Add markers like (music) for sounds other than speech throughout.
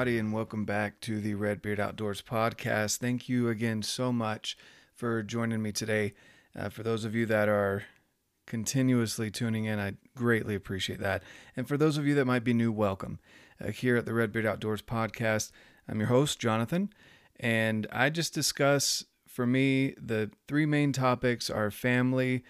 everybody, and welcome back to the Redbeard Outdoors podcast. Thank you again so much for joining me today. Uh, for those of you that are continuously tuning in, I greatly appreciate that. And for those of you that might be new, welcome. Uh, here at the Redbeard Outdoors podcast, I'm your host, Jonathan, and I just discuss, for me, the three main topics are family,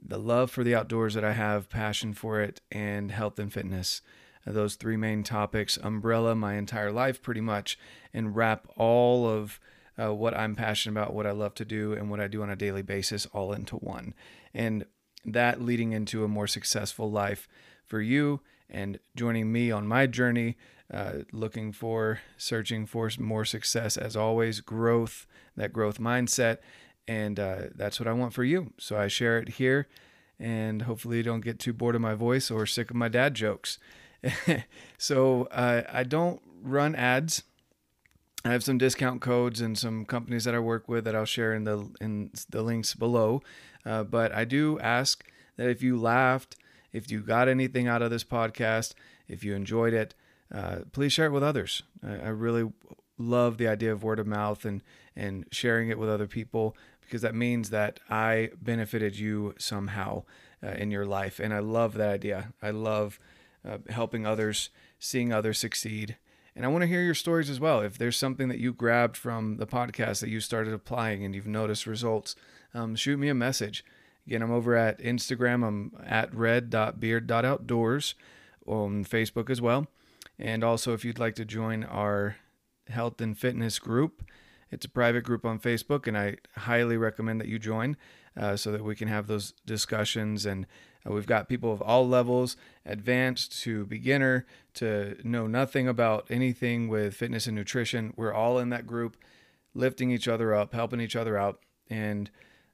the love for the outdoors that I have, passion for it, and health and fitness those three main topics umbrella my entire life pretty much and wrap all of uh, what I'm passionate about, what I love to do, and what I do on a daily basis all into one. And that leading into a more successful life for you and joining me on my journey, uh, looking for, searching for more success as always, growth, that growth mindset. And uh, that's what I want for you. So I share it here. And hopefully, you don't get too bored of my voice or sick of my dad jokes. (laughs) so uh, I don't run ads. I have some discount codes and some companies that I work with that I'll share in the in the links below. Uh, but I do ask that if you laughed, if you got anything out of this podcast, if you enjoyed it, uh, please share it with others. I, I, really love the idea of word of mouth and and sharing it with other people because that means that I benefited you somehow uh, in your life, and I love that idea. I love uh, helping others, seeing others succeed. And I want to hear your stories as well. If there's something that you grabbed from the podcast that you started applying and you've noticed results, um, shoot me a message. Again, I'm over at Instagram. I'm at red.beard.outdoors on Facebook as well. And also, if you'd like to join our health and fitness group, it's a private group on Facebook, and I highly recommend that you join uh, so that we can have those discussions and we've got people of all levels, advanced to beginner to know nothing about anything with fitness and nutrition. We're all in that group, lifting each other up, helping each other out, and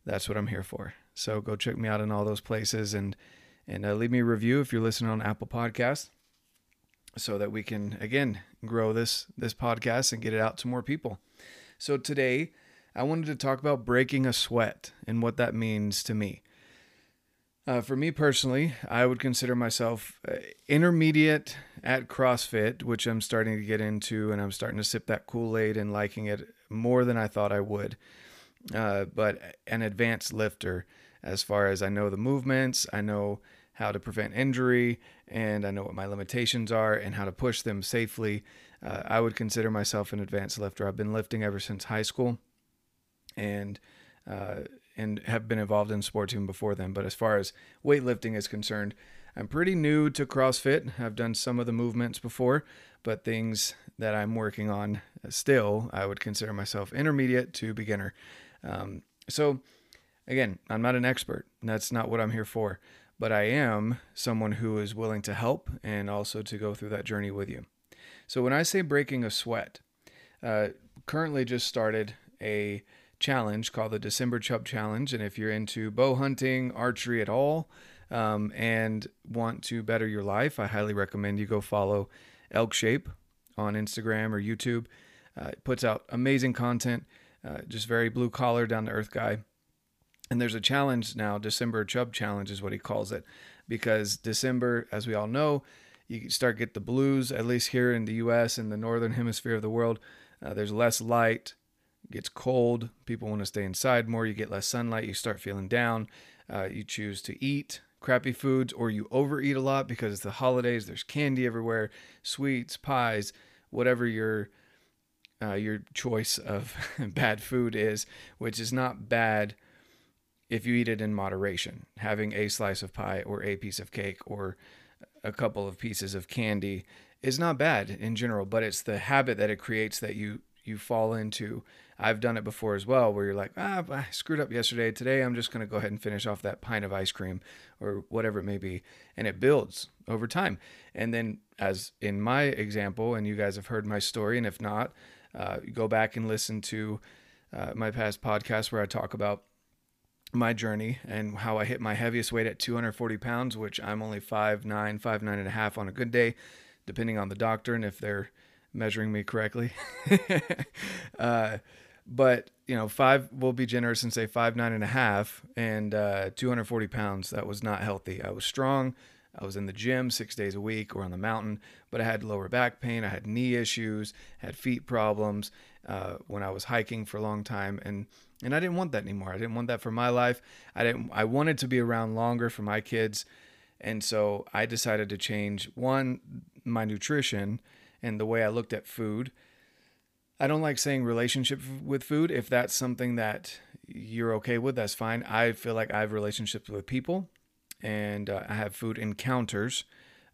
that's what I'm here for. So go check me out in all those places and and uh, leave me a review if you're listening on Apple Podcasts, so that we can again grow this this podcast and get it out to more people. So today, I wanted to talk about breaking a sweat and what that means to me. Uh, for me personally, I would consider myself uh, intermediate at CrossFit, which I'm starting to get into, and I'm starting to sip that Kool Aid and liking it more than I thought I would. Uh, but an advanced lifter, as far as I know the movements, I know how to prevent injury, and I know what my limitations are and how to push them safely. Uh, I would consider myself an advanced lifter. I've been lifting ever since high school, and uh, and have been involved in sports even before then. But as far as weightlifting is concerned, I'm pretty new to CrossFit. I've done some of the movements before, but things that I'm working on still, I would consider myself intermediate to beginner. Um, so, again, I'm not an expert. That's not what I'm here for. But I am someone who is willing to help and also to go through that journey with you. So, when I say breaking a sweat, uh, currently just started a challenge called the December Chub Challenge. And if you're into bow hunting, archery at all, um, and want to better your life, I highly recommend you go follow Elk Shape on Instagram or YouTube. Uh, puts out amazing content, uh, just very blue collar, down to earth guy. And there's a challenge now, December Chub Challenge is what he calls it, because December, as we all know, you start get the blues. At least here in the U.S. and the northern hemisphere of the world, uh, there's less light gets cold, people want to stay inside more, you get less sunlight, you start feeling down, uh, you choose to eat crappy foods or you overeat a lot because it's the holidays, there's candy everywhere, sweets, pies, whatever your uh, your choice of (laughs) bad food is, which is not bad if you eat it in moderation. Having a slice of pie or a piece of cake or a couple of pieces of candy is not bad in general, but it's the habit that it creates that you you fall into I've done it before as well, where you're like, ah, I screwed up yesterday. Today, I'm just going to go ahead and finish off that pint of ice cream or whatever it may be. And it builds over time. And then, as in my example, and you guys have heard my story, and if not, uh, go back and listen to uh, my past podcast where I talk about my journey and how I hit my heaviest weight at 240 pounds, which I'm only five nine, five nine and a half on a good day, depending on the doctor and if they're measuring me correctly. (laughs) uh, but you know, five We'll be generous and say five nine and a half and uh, 240 pounds. That was not healthy. I was strong. I was in the gym six days a week or on the mountain, but I had lower back pain. I had knee issues, had feet problems uh, when I was hiking for a long time, and and I didn't want that anymore. I didn't want that for my life. I didn't. I wanted to be around longer for my kids, and so I decided to change one my nutrition and the way I looked at food. I don't like saying relationship with food. If that's something that you're okay with, that's fine. I feel like I have relationships with people and uh, I have food encounters.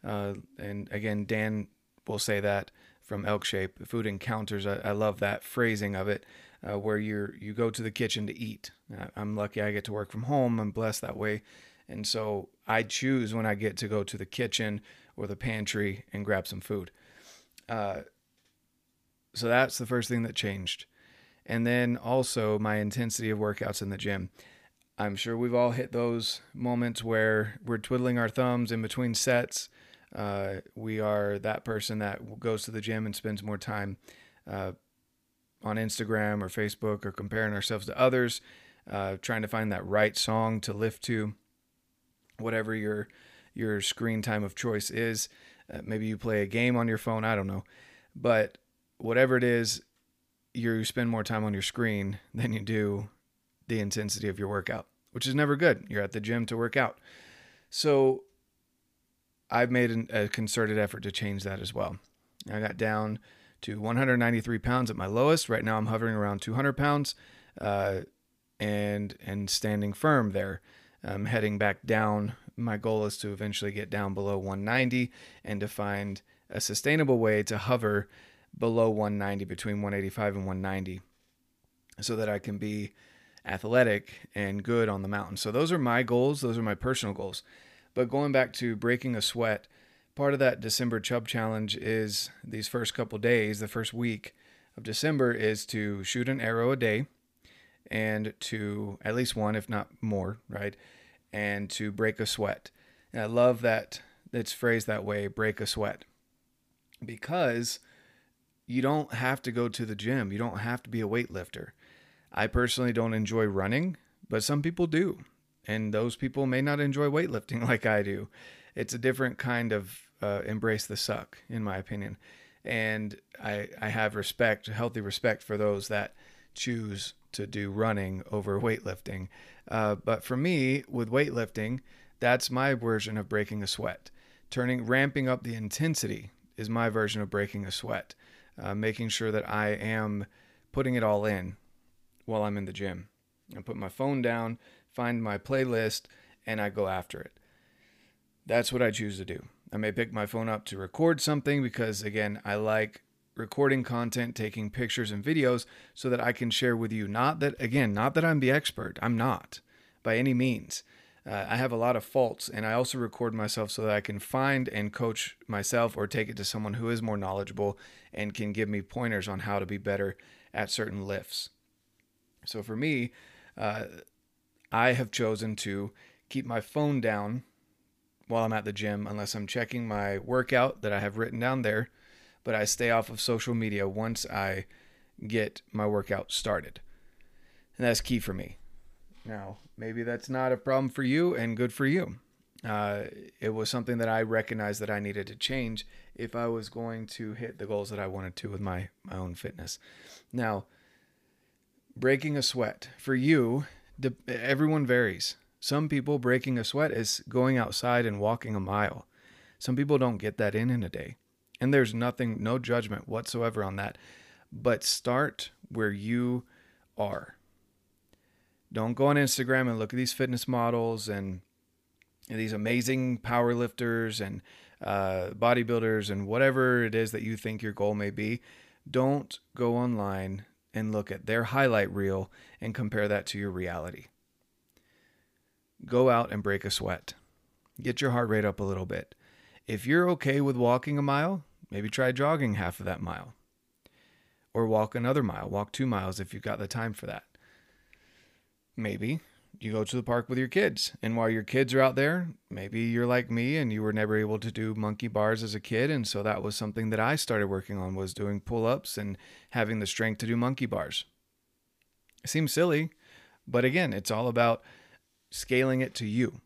Uh, and again, Dan will say that from Elk Shape, food encounters. I, I love that phrasing of it, uh, where you're you go to the kitchen to eat. I'm lucky I get to work from home. I'm blessed that way, and so I choose when I get to go to the kitchen or the pantry and grab some food. So that's the first thing that changed, and then also my intensity of workouts in the gym. I'm sure we've all hit those moments where we're twiddling our thumbs in between sets. Uh, we are that person that goes to the gym and spends more time uh, on Instagram or Facebook or comparing ourselves to others, uh, trying to find that right song to lift to, whatever your your screen time of choice is. Uh, maybe you play a game on your phone. I don't know, but whatever it is, you spend more time on your screen than you do the intensity of your workout, which is never good. You're at the gym to work out. So I've made an, a concerted effort to change that as well. I got down to 193 pounds at my lowest. Right now I'm hovering around 200 pounds uh, and and standing firm there. I'm heading back down. My goal is to eventually get down below 190 and to find a sustainable way to hover below 190 between 185 and 190 so that I can be athletic and good on the mountain. So those are my goals. Those are my personal goals. But going back to breaking a sweat, part of that December Chub Challenge is these first couple days, the first week of December, is to shoot an arrow a day and to at least one, if not more, right? And to break a sweat. And I love that it's phrased that way break a sweat because you don't have to go to the gym, you don't have to be a weightlifter. I personally don't enjoy running, but some people do. And those people may not enjoy weightlifting (laughs) like I do. It's a different kind of uh, embrace the suck, in my opinion. And I, I have respect, healthy respect for those that choose to do running over weightlifting. Uh, but for me, with weightlifting, that's my version of breaking a sweat. Turning, ramping up the intensity is my version of breaking a sweat. Uh, making sure that I am putting it all in while I'm in the gym. I put my phone down, find my playlist, and I go after it. That's what I choose to do. I may pick my phone up to record something because, again, I like recording content, taking pictures and videos so that I can share with you. Not that, again, not that I'm the expert. I'm not by any means. Uh, I have a lot of faults, and I also record myself so that I can find and coach myself or take it to someone who is more knowledgeable and can give me pointers on how to be better at certain lifts. So for me, uh, I have chosen to keep my phone down while I'm at the gym unless I'm checking my workout that I have written down there, but I stay off of social media once I get my workout started. And that's key for me. Now, maybe that's not a problem for you and good for you. Uh, it was something that I recognized that I needed to change if I was going to hit the goals that I wanted to with my, my own fitness. Now, breaking a sweat for you everyone varies. Some people breaking a sweat is going outside and walking a mile. Some people don't get that in in a day. And there's nothing no judgment whatsoever on that. But start where you are don't go on instagram and look at these fitness models and, these amazing power lifters and uh, bodybuilders and whatever it is that you think your goal may be don't go online and look at their highlight reel and compare that to your reality. Go out and break a sweat. Get your heart rate up a little bit. If you're okay with walking a mile, maybe try jogging half of that mile. Or walk another mile, walk two miles if you've got the time for that. Maybe you go to the park with your kids. And while your kids are out there, maybe you're like me and you were never able to do monkey bars as a kid. And so that was something that I started working on was doing pull-ups and having the strength to do monkey bars. It seems silly, but again, it's all about scaling it to you.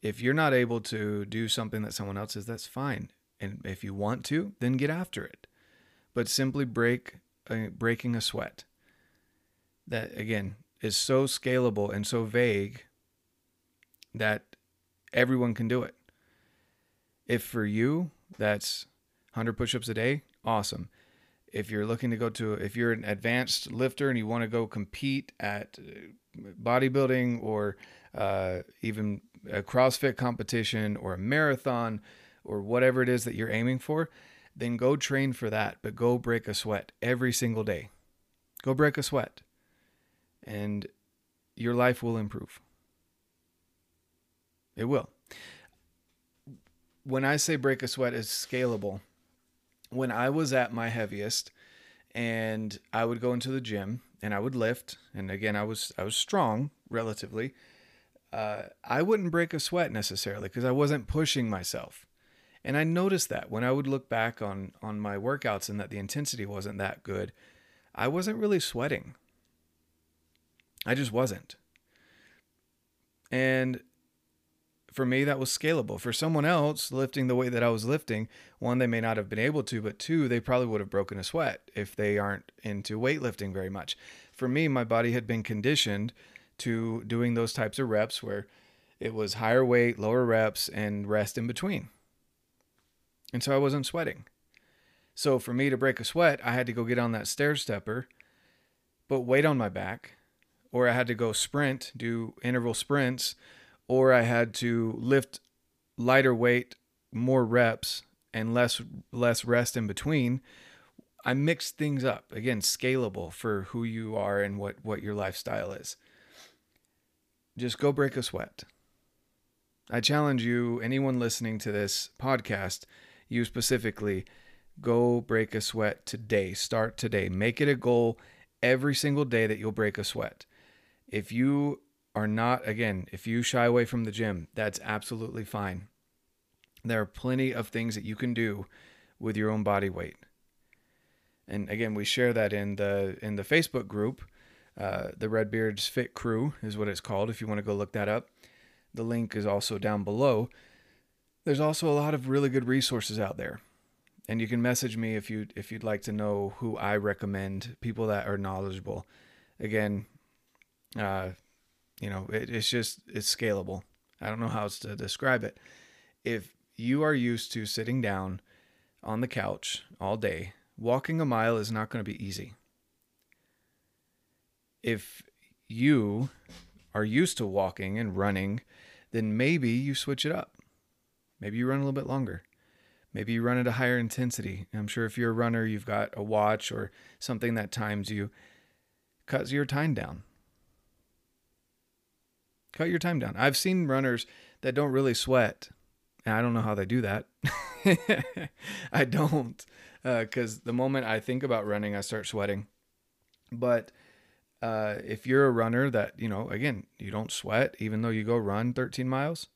If you're not able to do something that someone else is, that's fine. And if you want to, then get after it. But simply break uh, breaking a sweat. That again is so scalable and so vague that everyone can do it. If for you that's 100 push-ups a day, awesome. If you're looking to go to if you're an advanced lifter and you want to go compete at uh, bodybuilding or uh, even a CrossFit competition or a marathon or whatever it is that you're aiming for, then go train for that, but go break a sweat every single day. Go break a sweat, and your life will improve. It will. When I say break a sweat is scalable, when I was at my heaviest and I would go into the gym and I would lift, and again I was I was strong relatively, uh, I wouldn't break a sweat necessarily because I wasn't pushing myself. And I noticed that when I would look back on on my workouts and that the intensity wasn't that good, I wasn't really sweating. I just wasn't. And for me that was scalable. For someone else lifting the way that I was lifting, one they may not have been able to, but two they probably would have broken a sweat if they aren't into weightlifting very much. For me, my body had been conditioned to doing those types of reps where it was higher weight, lower reps and rest in between. And so I wasn't sweating. So for me to break a sweat, I had to go get on that stair stepper, put weight on my back, or I had to go sprint, do interval sprints, or I had to lift lighter weight, more reps, and less less rest in between. I mixed things up. Again, scalable for who you are and what, what your lifestyle is. Just go break a sweat. I challenge you, anyone listening to this podcast, you specifically, go break a sweat today. Start today. Make it a goal every single day that you'll break a sweat. If you are not, again, if you shy away from the gym, that's absolutely fine. There are plenty of things that you can do with your own body weight. And again, we share that in the in the Facebook group. Uh, the Redbeards Fit Crew is what it's called. If you want to go look that up, the link is also down below there's also a lot of really good resources out there and you can message me if you if you'd like to know who I recommend people that are knowledgeable again uh you know it, it's just it's scalable I don't know how else to describe it if you are used to sitting down on the couch all day walking a mile is not going to be easy if you are used to walking and running then maybe you switch it up Maybe you run a little bit longer. Maybe you run at a higher intensity. I'm sure if you're a runner, you've got a watch or something that times you. Cut your time down. Cut your time down. I've seen runners that don't really sweat. And I don't know how they do that. (laughs) I don't. Because uh, the moment I think about running, I start sweating. But uh, if you're a runner that, you know, again, you don't sweat, even though you go run 13 miles,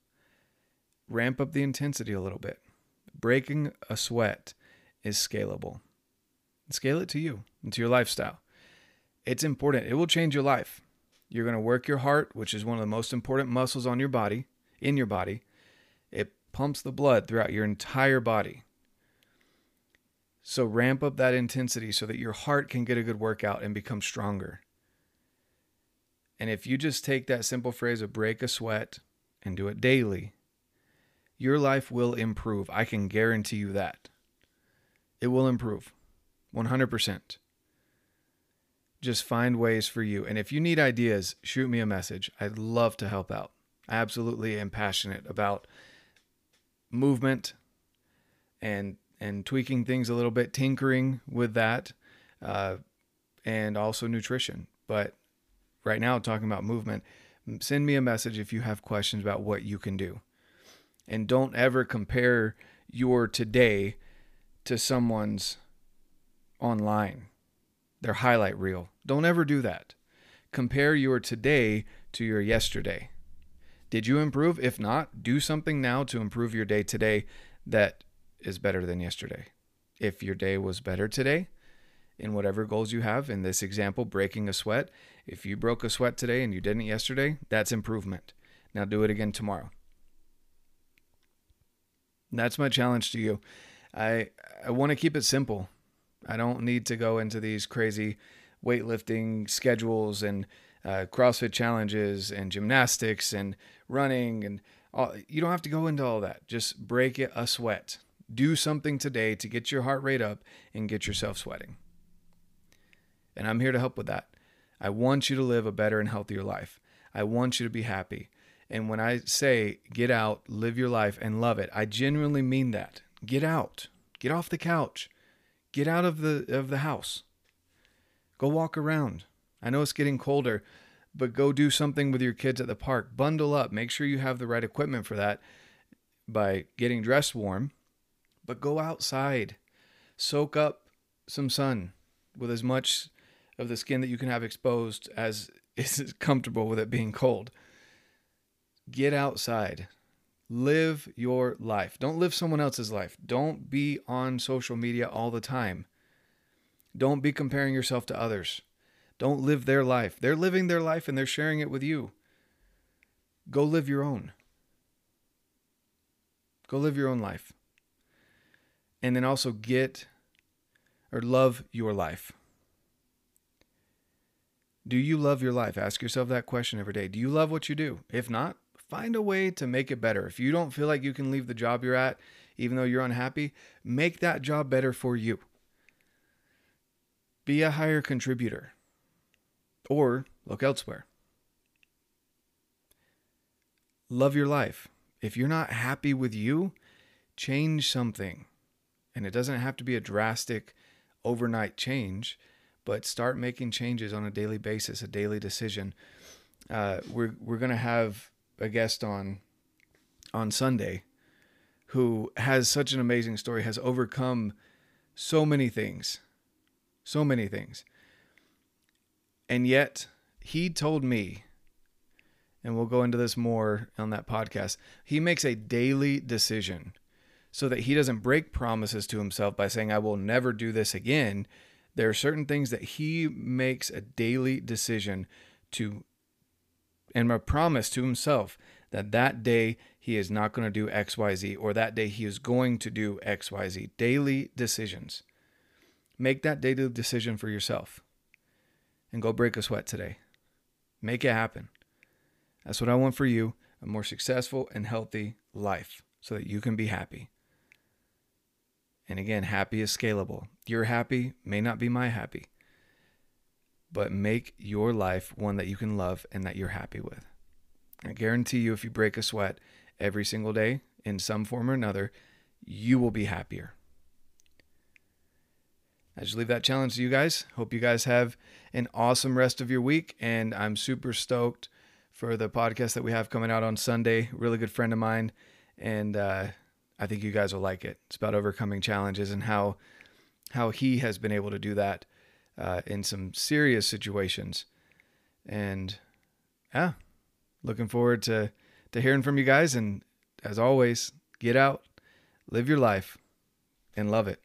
ramp up the intensity a little bit. Breaking a sweat is scalable. Scale it to you to your lifestyle. It's important. It will change your life. You're going to work your heart, which is one of the most important muscles on your body, in your body. It pumps the blood throughout your entire body. So ramp up that intensity so that your heart can get a good workout and become stronger. And if you just take that simple phrase of break a sweat and do it daily, your life will improve. I can guarantee you that. It will improve 100%. Just find ways for you. And if you need ideas, shoot me a message. I'd love to help out. I absolutely am passionate about movement and and tweaking things a little bit, tinkering with that, uh, and also nutrition. But right now, talking about movement, send me a message if you have questions about what you can do. And don't ever compare your today to someone's online, their highlight reel. Don't ever do that. Compare your today to your yesterday. Did you improve? If not, do something now to improve your day today that is better than yesterday. If your day was better today, in whatever goals you have, in this example, breaking a sweat, if you broke a sweat today and you didn't yesterday, that's improvement. Now do it again tomorrow. That's my challenge to you. I I want to keep it simple. I don't need to go into these crazy weightlifting schedules and uh, CrossFit challenges and gymnastics and running and all. You don't have to go into all that. Just break it a sweat. Do something today to get your heart rate up and get yourself sweating. And I'm here to help with that. I want you to live a better and healthier life. I want you to be happy. And when I say get out, live your life, and love it, I genuinely mean that. Get out. Get off the couch. Get out of the of the house. Go walk around. I know it's getting colder, but go do something with your kids at the park. Bundle up. Make sure you have the right equipment for that by getting dressed warm. But go outside. Soak up some sun with as much of the skin that you can have exposed as (laughs) is comfortable with it being cold. Get outside. Live your life. Don't live someone else's life. Don't be on social media all the time. Don't be comparing yourself to others. Don't live their life. They're living their life and they're sharing it with you. Go live your own. Go live your own life. And then also get or love your life. Do you love your life? Ask yourself that question every day. Do you love what you do? If not, find a way to make it better. If you don't feel like you can leave the job you're at, even though you're unhappy, make that job better for you. Be a higher contributor or look elsewhere. Love your life. If you're not happy with you, change something. And it doesn't have to be a drastic overnight change, but start making changes on a daily basis, a daily decision. Uh, we're we're gonna have a guest on on Sunday who has such an amazing story, has overcome so many things, so many things. And yet, he told me, and we'll go into this more on that podcast, he makes a daily decision so that he doesn't break promises to himself by saying, I will never do this again. There are certain things that he makes a daily decision to and a promise to himself that that day he is not going to do XYZ or that day he is going to do XYZ. Daily decisions. Make that daily decision for yourself and go break a sweat today. Make it happen. That's what I want for you a more successful and healthy life so that you can be happy. And again, happy is scalable. Your happy may not be my happy but make your life one that you can love and that you're happy with. I guarantee you, if you break a sweat every single day in some form or another, you will be happier. I just leave that challenge to you guys. Hope you guys have an awesome rest of your week. And I'm super stoked for the podcast that we have coming out on Sunday. Really good friend of mine. And uh, I think you guys will like it. It's about overcoming challenges and how how he has been able to do that uh, in some serious situations. And yeah, looking forward to to hearing from you guys. And as always, get out, live your life, and love it.